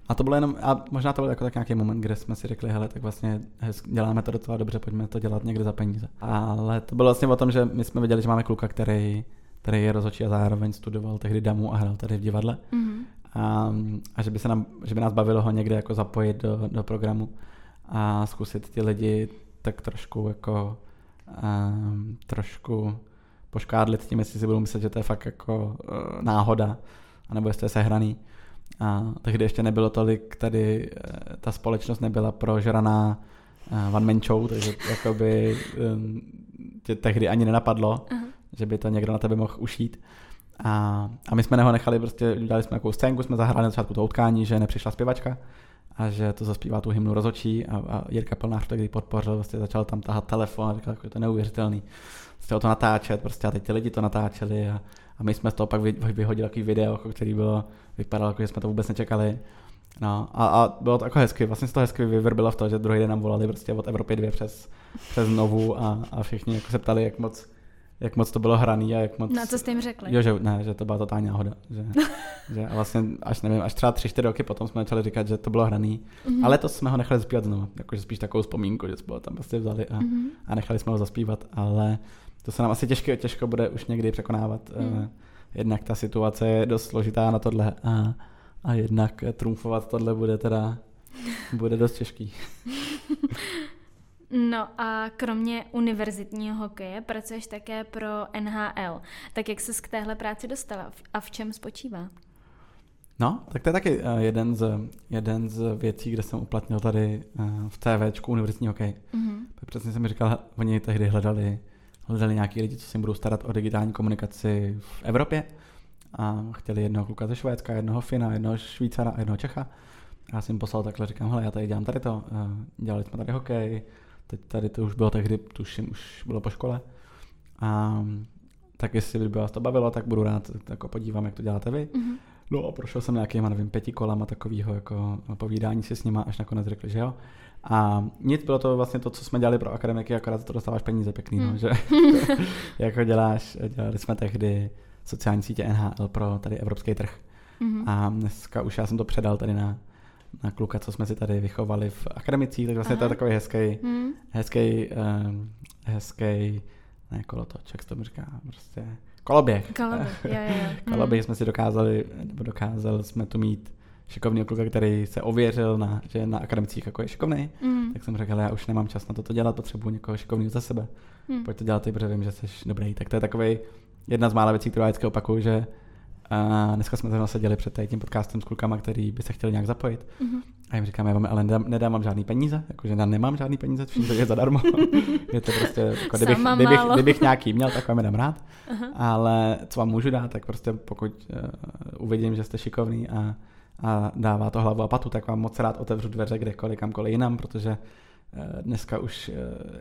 a to bylo jenom, a možná to byl jako tak nějaký moment, kde jsme si řekli, hele, tak vlastně děláme to docela dobře, pojďme to dělat někde za peníze. Ale to bylo vlastně o tom, že my jsme viděli, že máme kluka, který, který je rozhodčí a zároveň studoval tehdy damu a hrál tady v divadle. Mm-hmm. A, a že, by se nám, že by nás bavilo ho někde jako zapojit do, do programu a zkusit ty lidi tak trošku jako um, trošku poškádlit tím, jestli si budou myslet, že to je fakt jako uh, náhoda, anebo jestli je sehraný. A tehdy ještě nebylo tolik, tady uh, ta společnost nebyla prožraná one man show, takže jakoby um, tě tehdy ani nenapadlo, uh-huh. že by to někdo na tebe mohl ušít. A, a my jsme neho nechali, prostě udělali jsme nějakou scénku, jsme zahráli na začátku to utkání, že nepřišla zpěvačka, a že to zaspívá tu hymnu rozočí a, a Jirka Plnář to kdy podpořil, vlastně začal tam tahat telefon a říkal, jako je to neuvěřitelný. Prostě o to natáčet, prostě a teď ty lidi to natáčeli a, a my jsme z toho pak vy, vyhodili takový video, jako který bylo, vypadalo, jako, že jsme to vůbec nečekali. No, a, a, bylo to jako hezky, vlastně z toho hezky vyvrbilo v to, že druhý den nám volali prostě od Evropy 2 přes, přes Novu a, a všichni jako se ptali, jak moc, jak moc to bylo hraný a jak moc... No co jste jim řekli? Jo, že, ne, že to byla totální náhoda. Že, že a vlastně až nevím, až třeba tři, čtyři roky potom jsme začali říkat, že to bylo hraný. Mm-hmm. Ale to jsme ho nechali zaspívat znovu. Jakože spíš takovou vzpomínku, že jsme ho tam prostě vzali a, mm-hmm. a nechali jsme ho zaspívat. Ale to se nám asi těžko, těžko bude už někdy překonávat. Mm. Jednak ta situace je dost složitá na tohle a, a jednak trumfovat tohle bude teda bude dost těžký. No a kromě univerzitního hokeje pracuješ také pro NHL. Tak jak ses k téhle práci dostala a v čem spočívá? No, tak to je taky uh, jeden, z, jeden z věcí, kde jsem uplatnil tady uh, v TVčku univerzitní hokej. Mm-hmm. Přesně jsem mi říkal, oni tehdy hledali, hledali nějaký lidi, co se budou starat o digitální komunikaci v Evropě a chtěli jednoho kluka ze Švédska, jednoho Fina, jednoho Švýcara a jednoho Čecha. A já jsem jim poslal takhle, říkám, hele, já tady dělám tady to, uh, dělali jsme tady hokej, teď tady to už bylo tehdy, tuším, už bylo po škole. A tak jestli by vás to bavilo, tak budu rád, tak jako podívám, jak to děláte vy. Mm-hmm. No a prošel jsem nějakýma, nevím, pěti kolama takového jako povídání si s nima, až nakonec řekli, že jo. A nic, bylo to vlastně to, co jsme dělali pro akademiky, akorát za to dostáváš peníze pěkný, no, hmm. no, že jako děláš, dělali jsme tehdy sociální sítě NHL pro tady evropský trh. Mm-hmm. A dneska už já jsem to předal tady na, na kluka, co jsme si tady vychovali v akademicích, tak vlastně Aha. to je takový hezký, mm. hezký, um, hezký, ne kolotoč, jak se to říká, prostě koloběh. Koloběh, jo, jo, jo. koloběh mm. jsme si dokázali, nebo dokázali jsme tu mít šikovný kluka, který se ověřil, na, že na akademicích jako je šikovný, mm. tak jsem řekl, já už nemám čas na toto dělat, potřebuji někoho šikovného za sebe. Mm. Pojď to dělat ty, protože vím, že jsi dobrý. Tak to je takový jedna z mála věcí, kterou já vždycky opakuju, že a dneska jsme se seděli před tím podcastem s klukama, který by se chtěli nějak zapojit. Mm-hmm. A jim říkáme, já vám ale nedám, nedám vám žádný peníze, jakože já nemám žádný peníze, všechno je zadarmo. je to prostě, jako, kdybych, kdybych, kdybych, nějaký měl, tak vám je dám rád. Uh-huh. Ale co vám můžu dát, tak prostě pokud uh, uvidím, že jste šikovný a, a dává to hlavu a patu, tak vám moc rád otevřu dveře kdekoliv, kamkoliv jinam, protože uh, dneska už uh,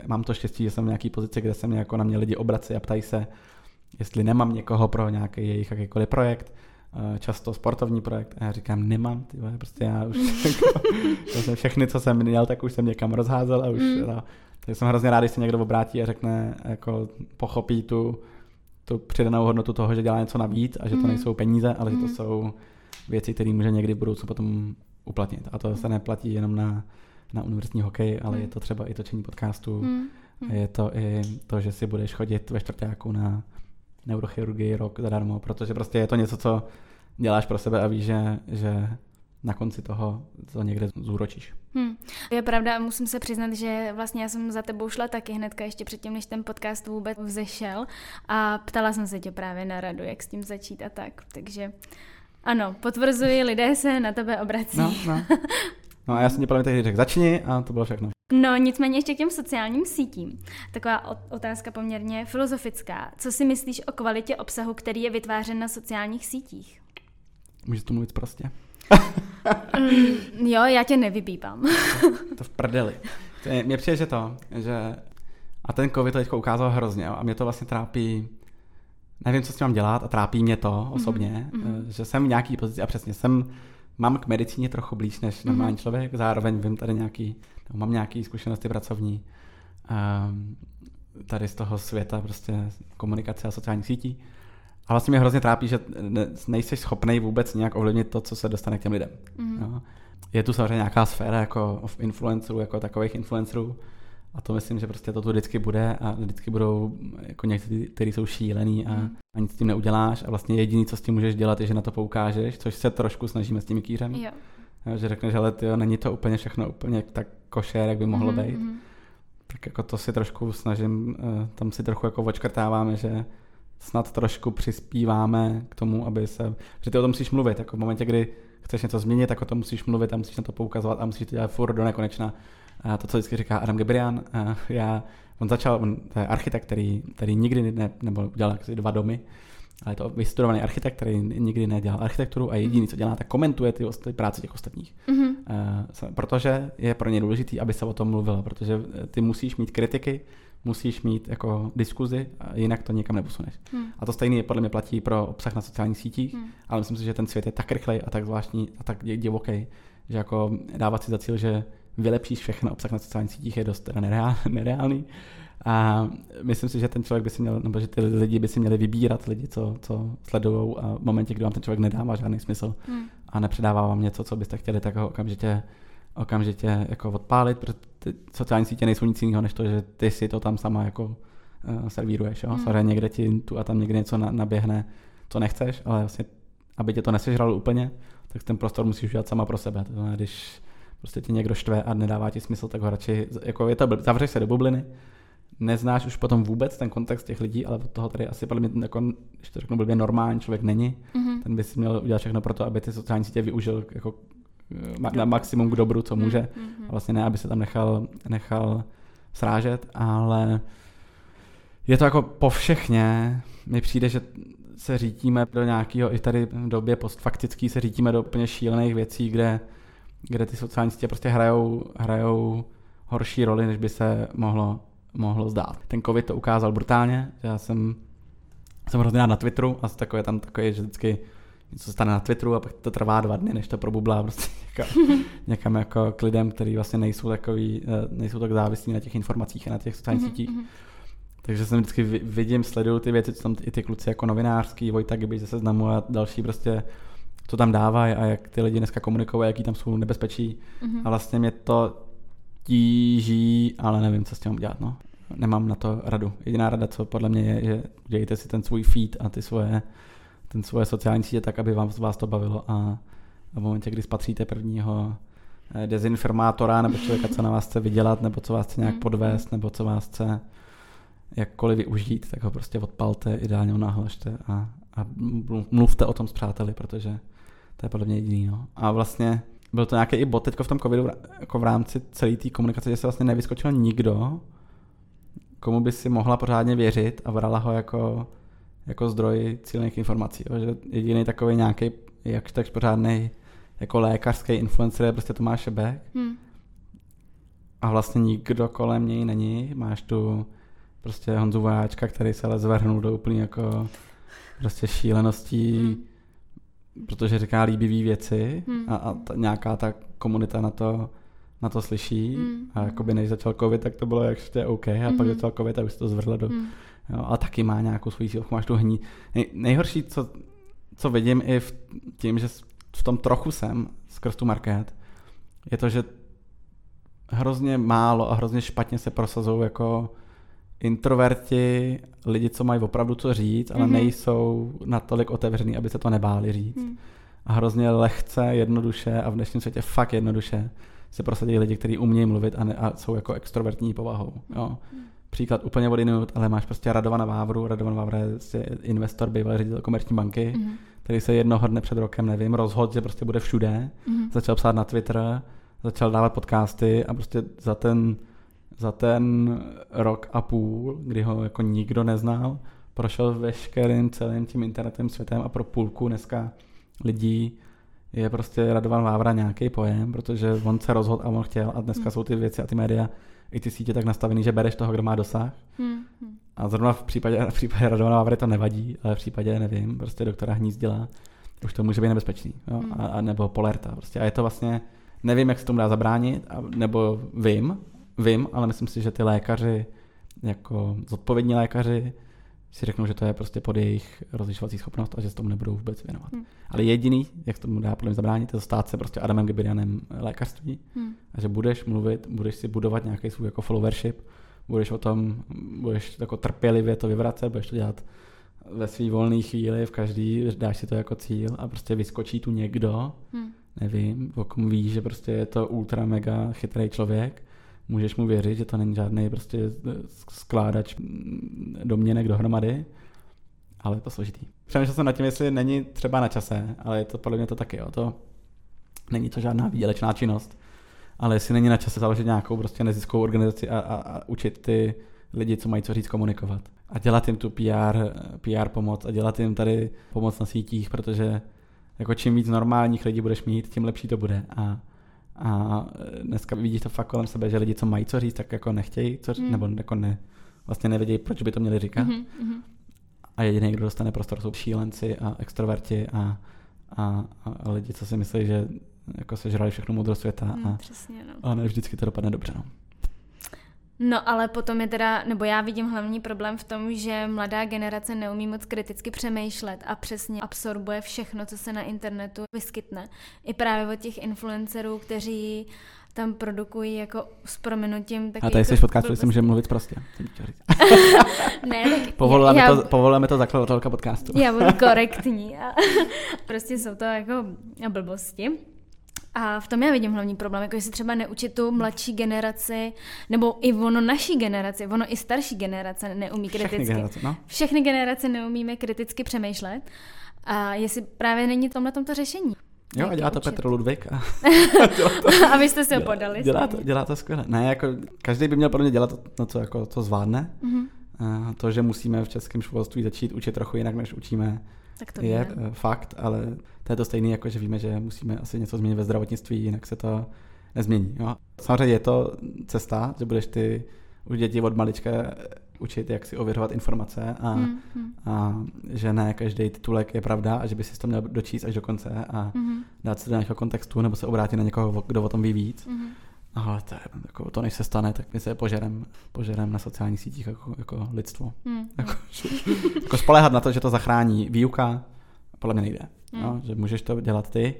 mám to štěstí, že jsem v nějaký pozici, kde se mě jako na mě lidi obrací a ptají se, jestli nemám někoho pro nějaký jejich jakýkoliv projekt, eh, často sportovní projekt a já říkám, nemám, ty vole, prostě já už jako, jsem všechny, co jsem měl, tak už jsem někam rozházel a už, mm. no, tak jsem hrozně rád, když se někdo obrátí a řekne, jako pochopí tu, tu přidanou hodnotu toho, že dělá něco navíc a že to mm. nejsou peníze, ale mm. že to mm. jsou věci, které může někdy v budoucnu potom uplatnit. A to se neplatí jenom na, na univerzitní hokej, ale mm. je to třeba i točení podcastu, mm. je to i to, že si budeš chodit ve čtvrtáku na neurochirurgii rok zadarmo, protože prostě je to něco, co děláš pro sebe a víš, že, že na konci toho to někde zúročíš. Hmm. Je pravda, musím se přiznat, že vlastně já jsem za tebou šla taky hnedka ještě předtím, než ten podcast vůbec vzešel a ptala jsem se tě právě na radu, jak s tím začít a tak, takže ano, potvrzuji, lidé se na tebe obrací. No, no. no a já jsem tě právě tehdy řekl, začni a to bylo všechno. No nicméně ještě k těm sociálním sítím. Taková otázka poměrně filozofická. Co si myslíš o kvalitě obsahu, který je vytvářen na sociálních sítích? Můžeš to mluvit prostě? mm, jo, já tě nevybíbám. to, to v prdeli. Mně přijde, že to, že a ten covid to teď ukázal hrozně a mě to vlastně trápí, nevím, co s tím mám dělat a trápí mě to osobně, mm-hmm. že jsem v nějaký pozici a přesně jsem, mám k medicíně trochu blíž než normální mm-hmm. člověk, zároveň vím tady nějaký no, mám nějaké zkušenosti pracovní um, tady z toho světa prostě komunikace a sociálních sítí. A vlastně mě hrozně trápí, že ne, nejsi schopný vůbec nějak ovlivnit to, co se dostane k těm lidem. Mm. No. Je tu samozřejmě nějaká sféra jako influencerů, jako takových influencerů, a to myslím, že prostě to tu vždycky bude a vždycky budou jako někteří, kteří jsou šílený a, mm. a nic s tím neuděláš a vlastně jediný, co s tím můžeš dělat, je, že na to poukážeš, což se trošku snažíme s tím kýřem. Jo. Jo, že řekneš, ale tyjo, není to úplně všechno úplně tak košer, jak by mohlo mm-hmm. být. Mhm. Tak jako to si trošku snažím, eh, tam si trochu jako očkrtáváme, že snad trošku přispíváme k tomu, aby se, že ty o tom musíš mluvit, jako v momentě, kdy chceš něco změnit, tak o tom musíš mluvit a musíš na to poukazovat a musíš to dělat furt do nekonečna. A to, co vždycky říká Adam Gebrian, já, on začal, on, to je architekt, který, který nikdy ne, nebo udělal dva domy, ale je to vystudovaný architekt, který nikdy nedělal architekturu a jediný, co dělá, tak komentuje ty, ty práce těch ostatních. Mm-hmm. Uh, protože je pro ně důležitý, aby se o tom mluvilo, protože eh, ty musíš mít kritiky, musíš mít jako diskuzi, a jinak to nikam neposuneš. Mm. A to stejné podle mě platí pro obsah na sociálních sítích, mm. ale myslím si, že ten svět je tak rychlej a tak zvláštní a tak divoký, že jako dávat si za cíl, že vylepšíš všechno obsah na sociálních sítích je dost teda nereál, nereálný. A myslím si, že ten člověk by si měl, nebo že ty lidi by si měli vybírat lidi, co, co sledují a v momentě, kdy vám ten člověk nedává žádný smysl hmm. a nepředává vám něco, co byste chtěli, tak ho okamžitě, okamžitě jako odpálit, protože ty sociální sítě nejsou nic jiného, než to, že ty si to tam sama jako uh, servíruješ. Jo? Hmm. Samozřejmě někde ti tu a tam někde něco na, naběhne, co nechceš, ale vlastně, aby tě to nesežralo úplně, tak ten prostor musíš udělat sama pro sebe. To znamená, když prostě ti někdo štve a nedává ti smysl, tak ho radši, jako je to, zavřeš se do bubliny, neznáš už potom vůbec ten kontext těch lidí, ale od toho tady asi podle mě, jako, když to řeknu blbě, normální člověk není. Mm-hmm. Ten by si měl udělat všechno pro to, aby ty sociální sítě využil jako ma- na maximum k dobru, co může. Mm-hmm. A vlastně ne, aby se tam nechal, nechal srážet, ale je to jako po všechně. Mi přijde, že se řítíme do nějakého, i tady v době postfaktický se řítíme do úplně šílených věcí, kde, kde ty sociální sítě prostě hrajou, hrajou horší roli, než by se mohlo, mohlo zdát. Ten covid to ukázal brutálně, já jsem, jsem hrozně na Twitteru a takové tam takové, že vždycky něco stane na Twitteru a pak to trvá dva dny, než to probublá prostě někam, někam jako k lidem, kteří vlastně nejsou takový, eh, nejsou tak závislí na těch informacích a na těch sociálních mm-hmm. sítích. Takže jsem vždycky vidím, sleduju ty věci, co tam i ty kluci jako novinářský, Vojta Giby ze seznamu a další prostě co tam dávají a jak ty lidi dneska komunikují, jaký tam jsou nebezpečí. Mm-hmm. A vlastně mě to tíží, ale nevím, co s tím dělat. No. Nemám na to radu. Jediná rada, co podle mě je, že dějte si ten svůj feed a ty svoje, ten svoje sociální sítě tak, aby vám, vás to bavilo a, v momentě, kdy spatříte prvního eh, dezinformátora nebo člověka, co na vás chce vydělat, nebo co vás chce nějak mhm. podvést, nebo co vás chce jakkoliv využít, tak ho prostě odpalte, ideálně ho nahlašte a, a mluvte o tom s přáteli, protože to je podle mě jediný. No. A vlastně byl to nějaký i bot teď v tom covidu, jako v rámci celé té komunikace, že se vlastně nevyskočil nikdo, komu by si mohla pořádně věřit a brala ho jako, jako zdroj cílených informací. Jo. Že jediný takový nějaký, jak tak pořádný jako lékařský influencer je prostě Tomáš Šebek. Hmm. A vlastně nikdo kolem něj není. Máš tu prostě Honzu Vojáčka, který se ale zvrhnul do úplně jako prostě šíleností, hmm. Protože říká líbivý věci hmm. a, a ta, nějaká ta komunita na to na to slyší hmm. a jakoby než začal covid, tak to bylo ještě OK a hmm. pak začal covid a už se to zvrhlo do... Hmm. Jo, a taky má nějakou svoji sílu, máš tu hní. Nej, nejhorší, co, co vidím i v tím, že v tom trochu jsem skrz tu market, je to, že hrozně málo a hrozně špatně se prosazují jako introverti, lidi, co mají opravdu co říct, ale mm-hmm. nejsou natolik otevřený, aby se to nebáli říct. Mm. A hrozně lehce, jednoduše a v dnešním světě fakt jednoduše se prosadí lidi, kteří umějí mluvit a, ne, a jsou jako extrovertní povahou. Jo. Mm. Příklad úplně od minut, ale máš prostě Radovana Vávru. Radovan Vávra je prostě investor, bývalý ředitel komerční banky, mm. který se jednoho dne před rokem, nevím, rozhodl, že prostě bude všude. Mm. Začal psát na Twitter, začal dávat podcasty a prostě za ten za ten rok a půl, kdy ho jako nikdo neznal, prošel veškerým celým tím internetem světem a pro půlku dneska lidí je prostě Radovan Vávra nějaký pojem, protože on se rozhodl a on chtěl a dneska hmm. jsou ty věci a ty média i ty sítě tak nastavený, že bereš toho, kdo má dosah. Hmm. A zrovna v případě, v případě Radovana Vávry to nevadí, ale v případě, nevím, prostě doktora Hnízdila, už to může být nebezpečný. Jo? Hmm. A, a, nebo Polerta. Prostě. A je to vlastně, nevím, jak se tomu dá zabránit, a, nebo vím, vím, ale myslím si, že ty lékaři, jako zodpovědní lékaři, si řeknou, že to je prostě pod jejich rozlišovací schopnost a že se tomu nebudou vůbec věnovat. Hmm. Ale jediný, jak tomu dá podle mě zabránit, je stát se prostě Adamem Gebirianem lékařství hmm. a že budeš mluvit, budeš si budovat nějaký svůj jako followership, budeš o tom, budeš jako trpělivě to vyvracet, budeš to dělat ve své volné chvíli, v každý, dáš si to jako cíl a prostě vyskočí tu někdo, hmm. nevím, o kom víš, že prostě je to ultra mega chytrý člověk můžeš mu věřit, že to není žádný prostě skládač domněnek dohromady, ale je to složitý. Přemýšlel jsem nad tím, jestli není třeba na čase, ale je to podle mě to taky, jo. To, není to žádná výdělečná činnost, ale jestli není na čase založit nějakou prostě neziskovou organizaci a, a, a učit ty lidi, co mají co říct, komunikovat. A dělat jim tu PR, PR pomoc a dělat jim tady pomoc na sítích, protože jako čím víc normálních lidí budeš mít, tím lepší to bude. A a dneska vidíš to fakt kolem sebe, že lidi, co mají co říct, tak jako nechtějí, co říct, mm. nebo jako ne, vlastně nevědějí, proč by to měli říkat. Mm-hmm. A jediný, kdo dostane prostor, jsou šílenci a extroverti a, a, a lidi, co si myslí, že jako se žrali všechno moudro světa mm, a, přesně, no. a ne vždycky to dopadne dobře. No. No ale potom je teda, nebo já vidím hlavní problém v tom, že mladá generace neumí moc kriticky přemýšlet a přesně absorbuje všechno, co se na internetu vyskytne. I právě od těch influencerů, kteří tam produkují jako s prominutím. A tady jsi v podcastu, si můžeme mluvit prostě. ne, tak povolujeme, já, to, povolujeme to zakladatelka podcastu. já budu korektní. A prostě jsou to jako blbosti. A v tom já vidím hlavní problém, jako jestli třeba neučit tu mladší generaci, nebo i ono naší generaci, ono i starší generace neumí kriticky. Všechny generace, no. Všechny generace neumíme kriticky přemýšlet. A jestli právě není tomhle tomto řešení. Jo, a dělá to Petr Ludvík. A, a vy jste se ho podali. Dělá to, dělá to skvěle. Ne, jako každý by měl pro mě dělat to, no, co, jako, co zvládne. Mhm. A to, že musíme v českém školství začít učit trochu jinak, než učíme, Tak to je víme. eh, fakt, ale to je to stejné, jako že víme, že musíme asi něco změnit ve zdravotnictví, jinak se to nezmění. Jo? Samozřejmě je to cesta, že budeš ty už děti od malička učit, jak si ověřovat informace a, Hmm, hmm, a že ne každý titulek je pravda a že by si to měl dočíst až do konce a mhm, dát se do nějakého kontextu nebo se obrátit na někoho, kdo o tom ví víc. mhm. Ale to, je, jako, to než se stane, tak my se požerem, požerem na sociálních sítích jako, jako lidstvo. Hmm. Jako, jako spolehat na to, že to zachrání výuka, podle mě nejde. Hmm. No, že můžeš to dělat ty,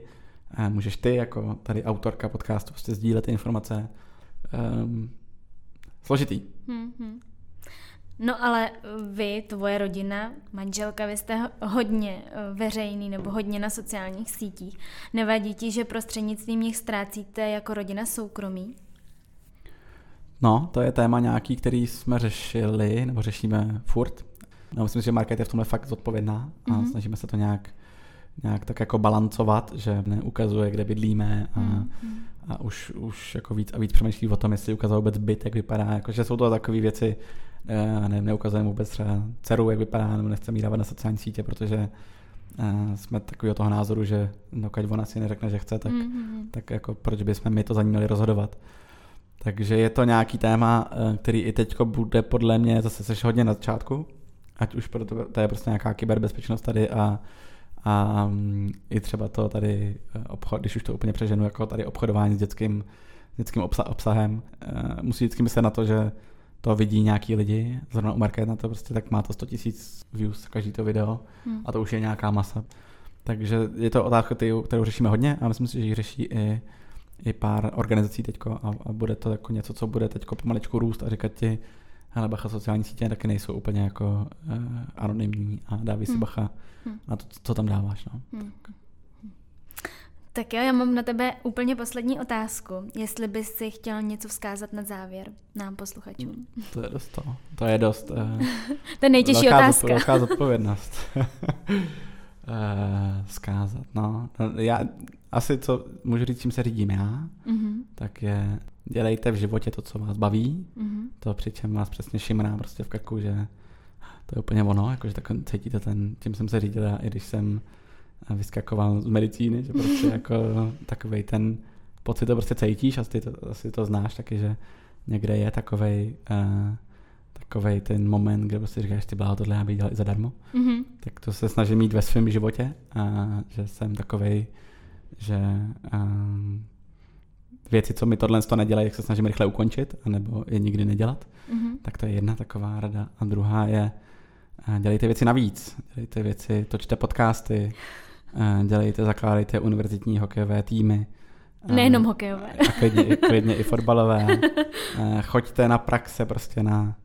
a můžeš ty jako tady autorka podcastu prostě sdílet ty informace. Um, složitý. Hmm, hmm. No ale vy, tvoje rodina, manželka, vy jste ho- hodně eh, veřejný nebo hodně na sociálních sítích. Nevadí ti, že prostřednictvím nich ztrácíte jako rodina soukromí? No, to je téma nějaký, který jsme řešili, nebo řešíme furt. No, myslím si, že Market je v tomhle fakt zodpovědná a Mhm. mm-hmm. snažíme se to nějak, nějak tak jako balancovat, že neukazuje, kde bydlíme a, Mhm. a už, už jako víc a víc přemýšlí o tom, jestli ukazuje vůbec byt, jak vypadá. Jakože jsou to takové věci, eh, ne, neukazujeme vůbec třeba dceru, jak vypadá, nebo nechceme jí dávat na sociální sítě, protože eh, jsme takového toho názoru, že dokud ona si neřekne, že chce, tak, Hmm, hmm, tak jako proč bychom my to za ní měli rozhodovat. Takže je to nějaký téma, eh, který i teďko bude podle mě, zase seš hodně na začátku, ať už proto, to je prostě nějaká kyberbezpečnost tady a, a mm, i třeba to tady obchod, když už to úplně přeženu, jako tady obchodování s dětským, dětským obsa, obsahem, musí vždycky myslet na to, že to vidí nějaký lidi, zrovna u Market na to prostě, tak má to 100 tisíc views každý to video hmm. a to už je nějaká masa. Takže je to otázka, kterou řešíme hodně a myslím si, že ji řeší i, i pár organizací teďko a, a bude to jako něco, co bude teďko pomaličku růst a říkat ti, hele bacha, sociální sítě taky nejsou úplně jako uh, anonymní a dávej si Hmm. bacha Hmm. na to, co tam dáváš. No. Hmm. Tak jo, já mám na tebe úplně poslední otázku. Jestli bys si chtěl něco vzkázat na závěr nám posluchačům. To je dost to. To je dost uh, To je nejtěžší velká, otázka. zodpo- velká zodpovědnost. uh, zkázat, no. no. Já asi, co můžu říct, čím se řídím já, Mhm, tak je dělejte v životě to, co vás baví, mhm, to přičem vás přesně šimrá prostě v krku, že to je úplně ono, jakože tak cítíte ten, tím jsem se řídil já, i když jsem eh, vyskakoval z medicíny, že prostě jako takovej ten pocit to prostě cítíš, asi to, asi to znáš taky, že někde je takovej, uh, takovej ten moment, kde prostě říkáš, ty bláho, tohle já bych dělal i zadarmo, mhm, tak to se snažím mít ve svém životě, a že jsem takovej, že um, věci, co mi tohle to nedělají, jak se snažím rychle ukončit, anebo je nikdy nedělat, mhm, tak to je jedna taková rada. A druhá je, eh, dělejte věci navíc. Dělejte věci, točte podcasty, dělejte, zakládejte univerzitní hokejové týmy. Nejenom hokejové. A klidně, i- klidně i fotbalové. Choďte na praxe prostě na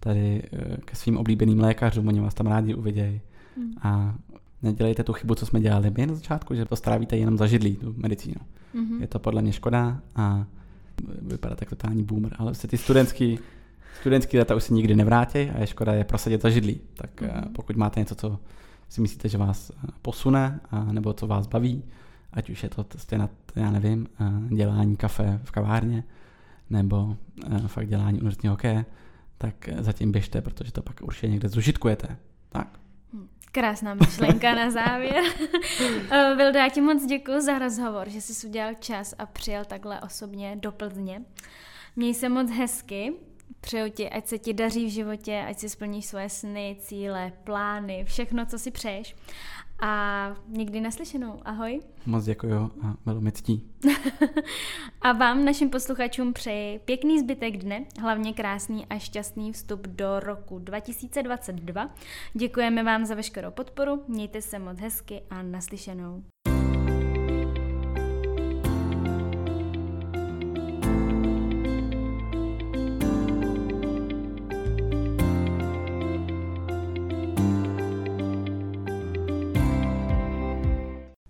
tady eh, ke svým oblíbeným lékařům, oni vás tam rádi uvidějí. Mm. A nedělejte tu chybu, co jsme dělali my na začátku, že to strávíte jenom za židlí, tu medicínu. Mhm. Je to podle mě škoda a vypadá tak totální boomer, ale se ty studentský, studentský data už se nikdy nevrátí a je škoda je prosadit za židlí. Tak Mhm. mm-hmm. pokud máte něco, co si myslíte, že vás eh, posune, a, nebo co vás baví, ať už je to na, já nevím, eh, dělání kafe v kavárně, nebo eh, fakt dělání univerzitního hokeje, tak zatím běžte, protože to pak určitě někde zužitkujete. Tak. Krásná myšlenka na závěr. Vildo, já ti moc děkuji za rozhovor, že jsi udělal čas a přijel takhle osobně do Plzně. Měj se moc hezky, přeju ti, ať se ti daří v životě, ať si splníš svoje sny, cíle, plány, všechno, co si přeješ. A někdy naslyšenou. Ahoj. Moc děkuji a bylo mi ctí. A vám, našim posluchačům, přeji pěkný zbytek dne, hlavně krásný a šťastný vstup do roku 2022. Děkujeme vám za veškerou podporu, mějte se moc hezky a naslyšenou.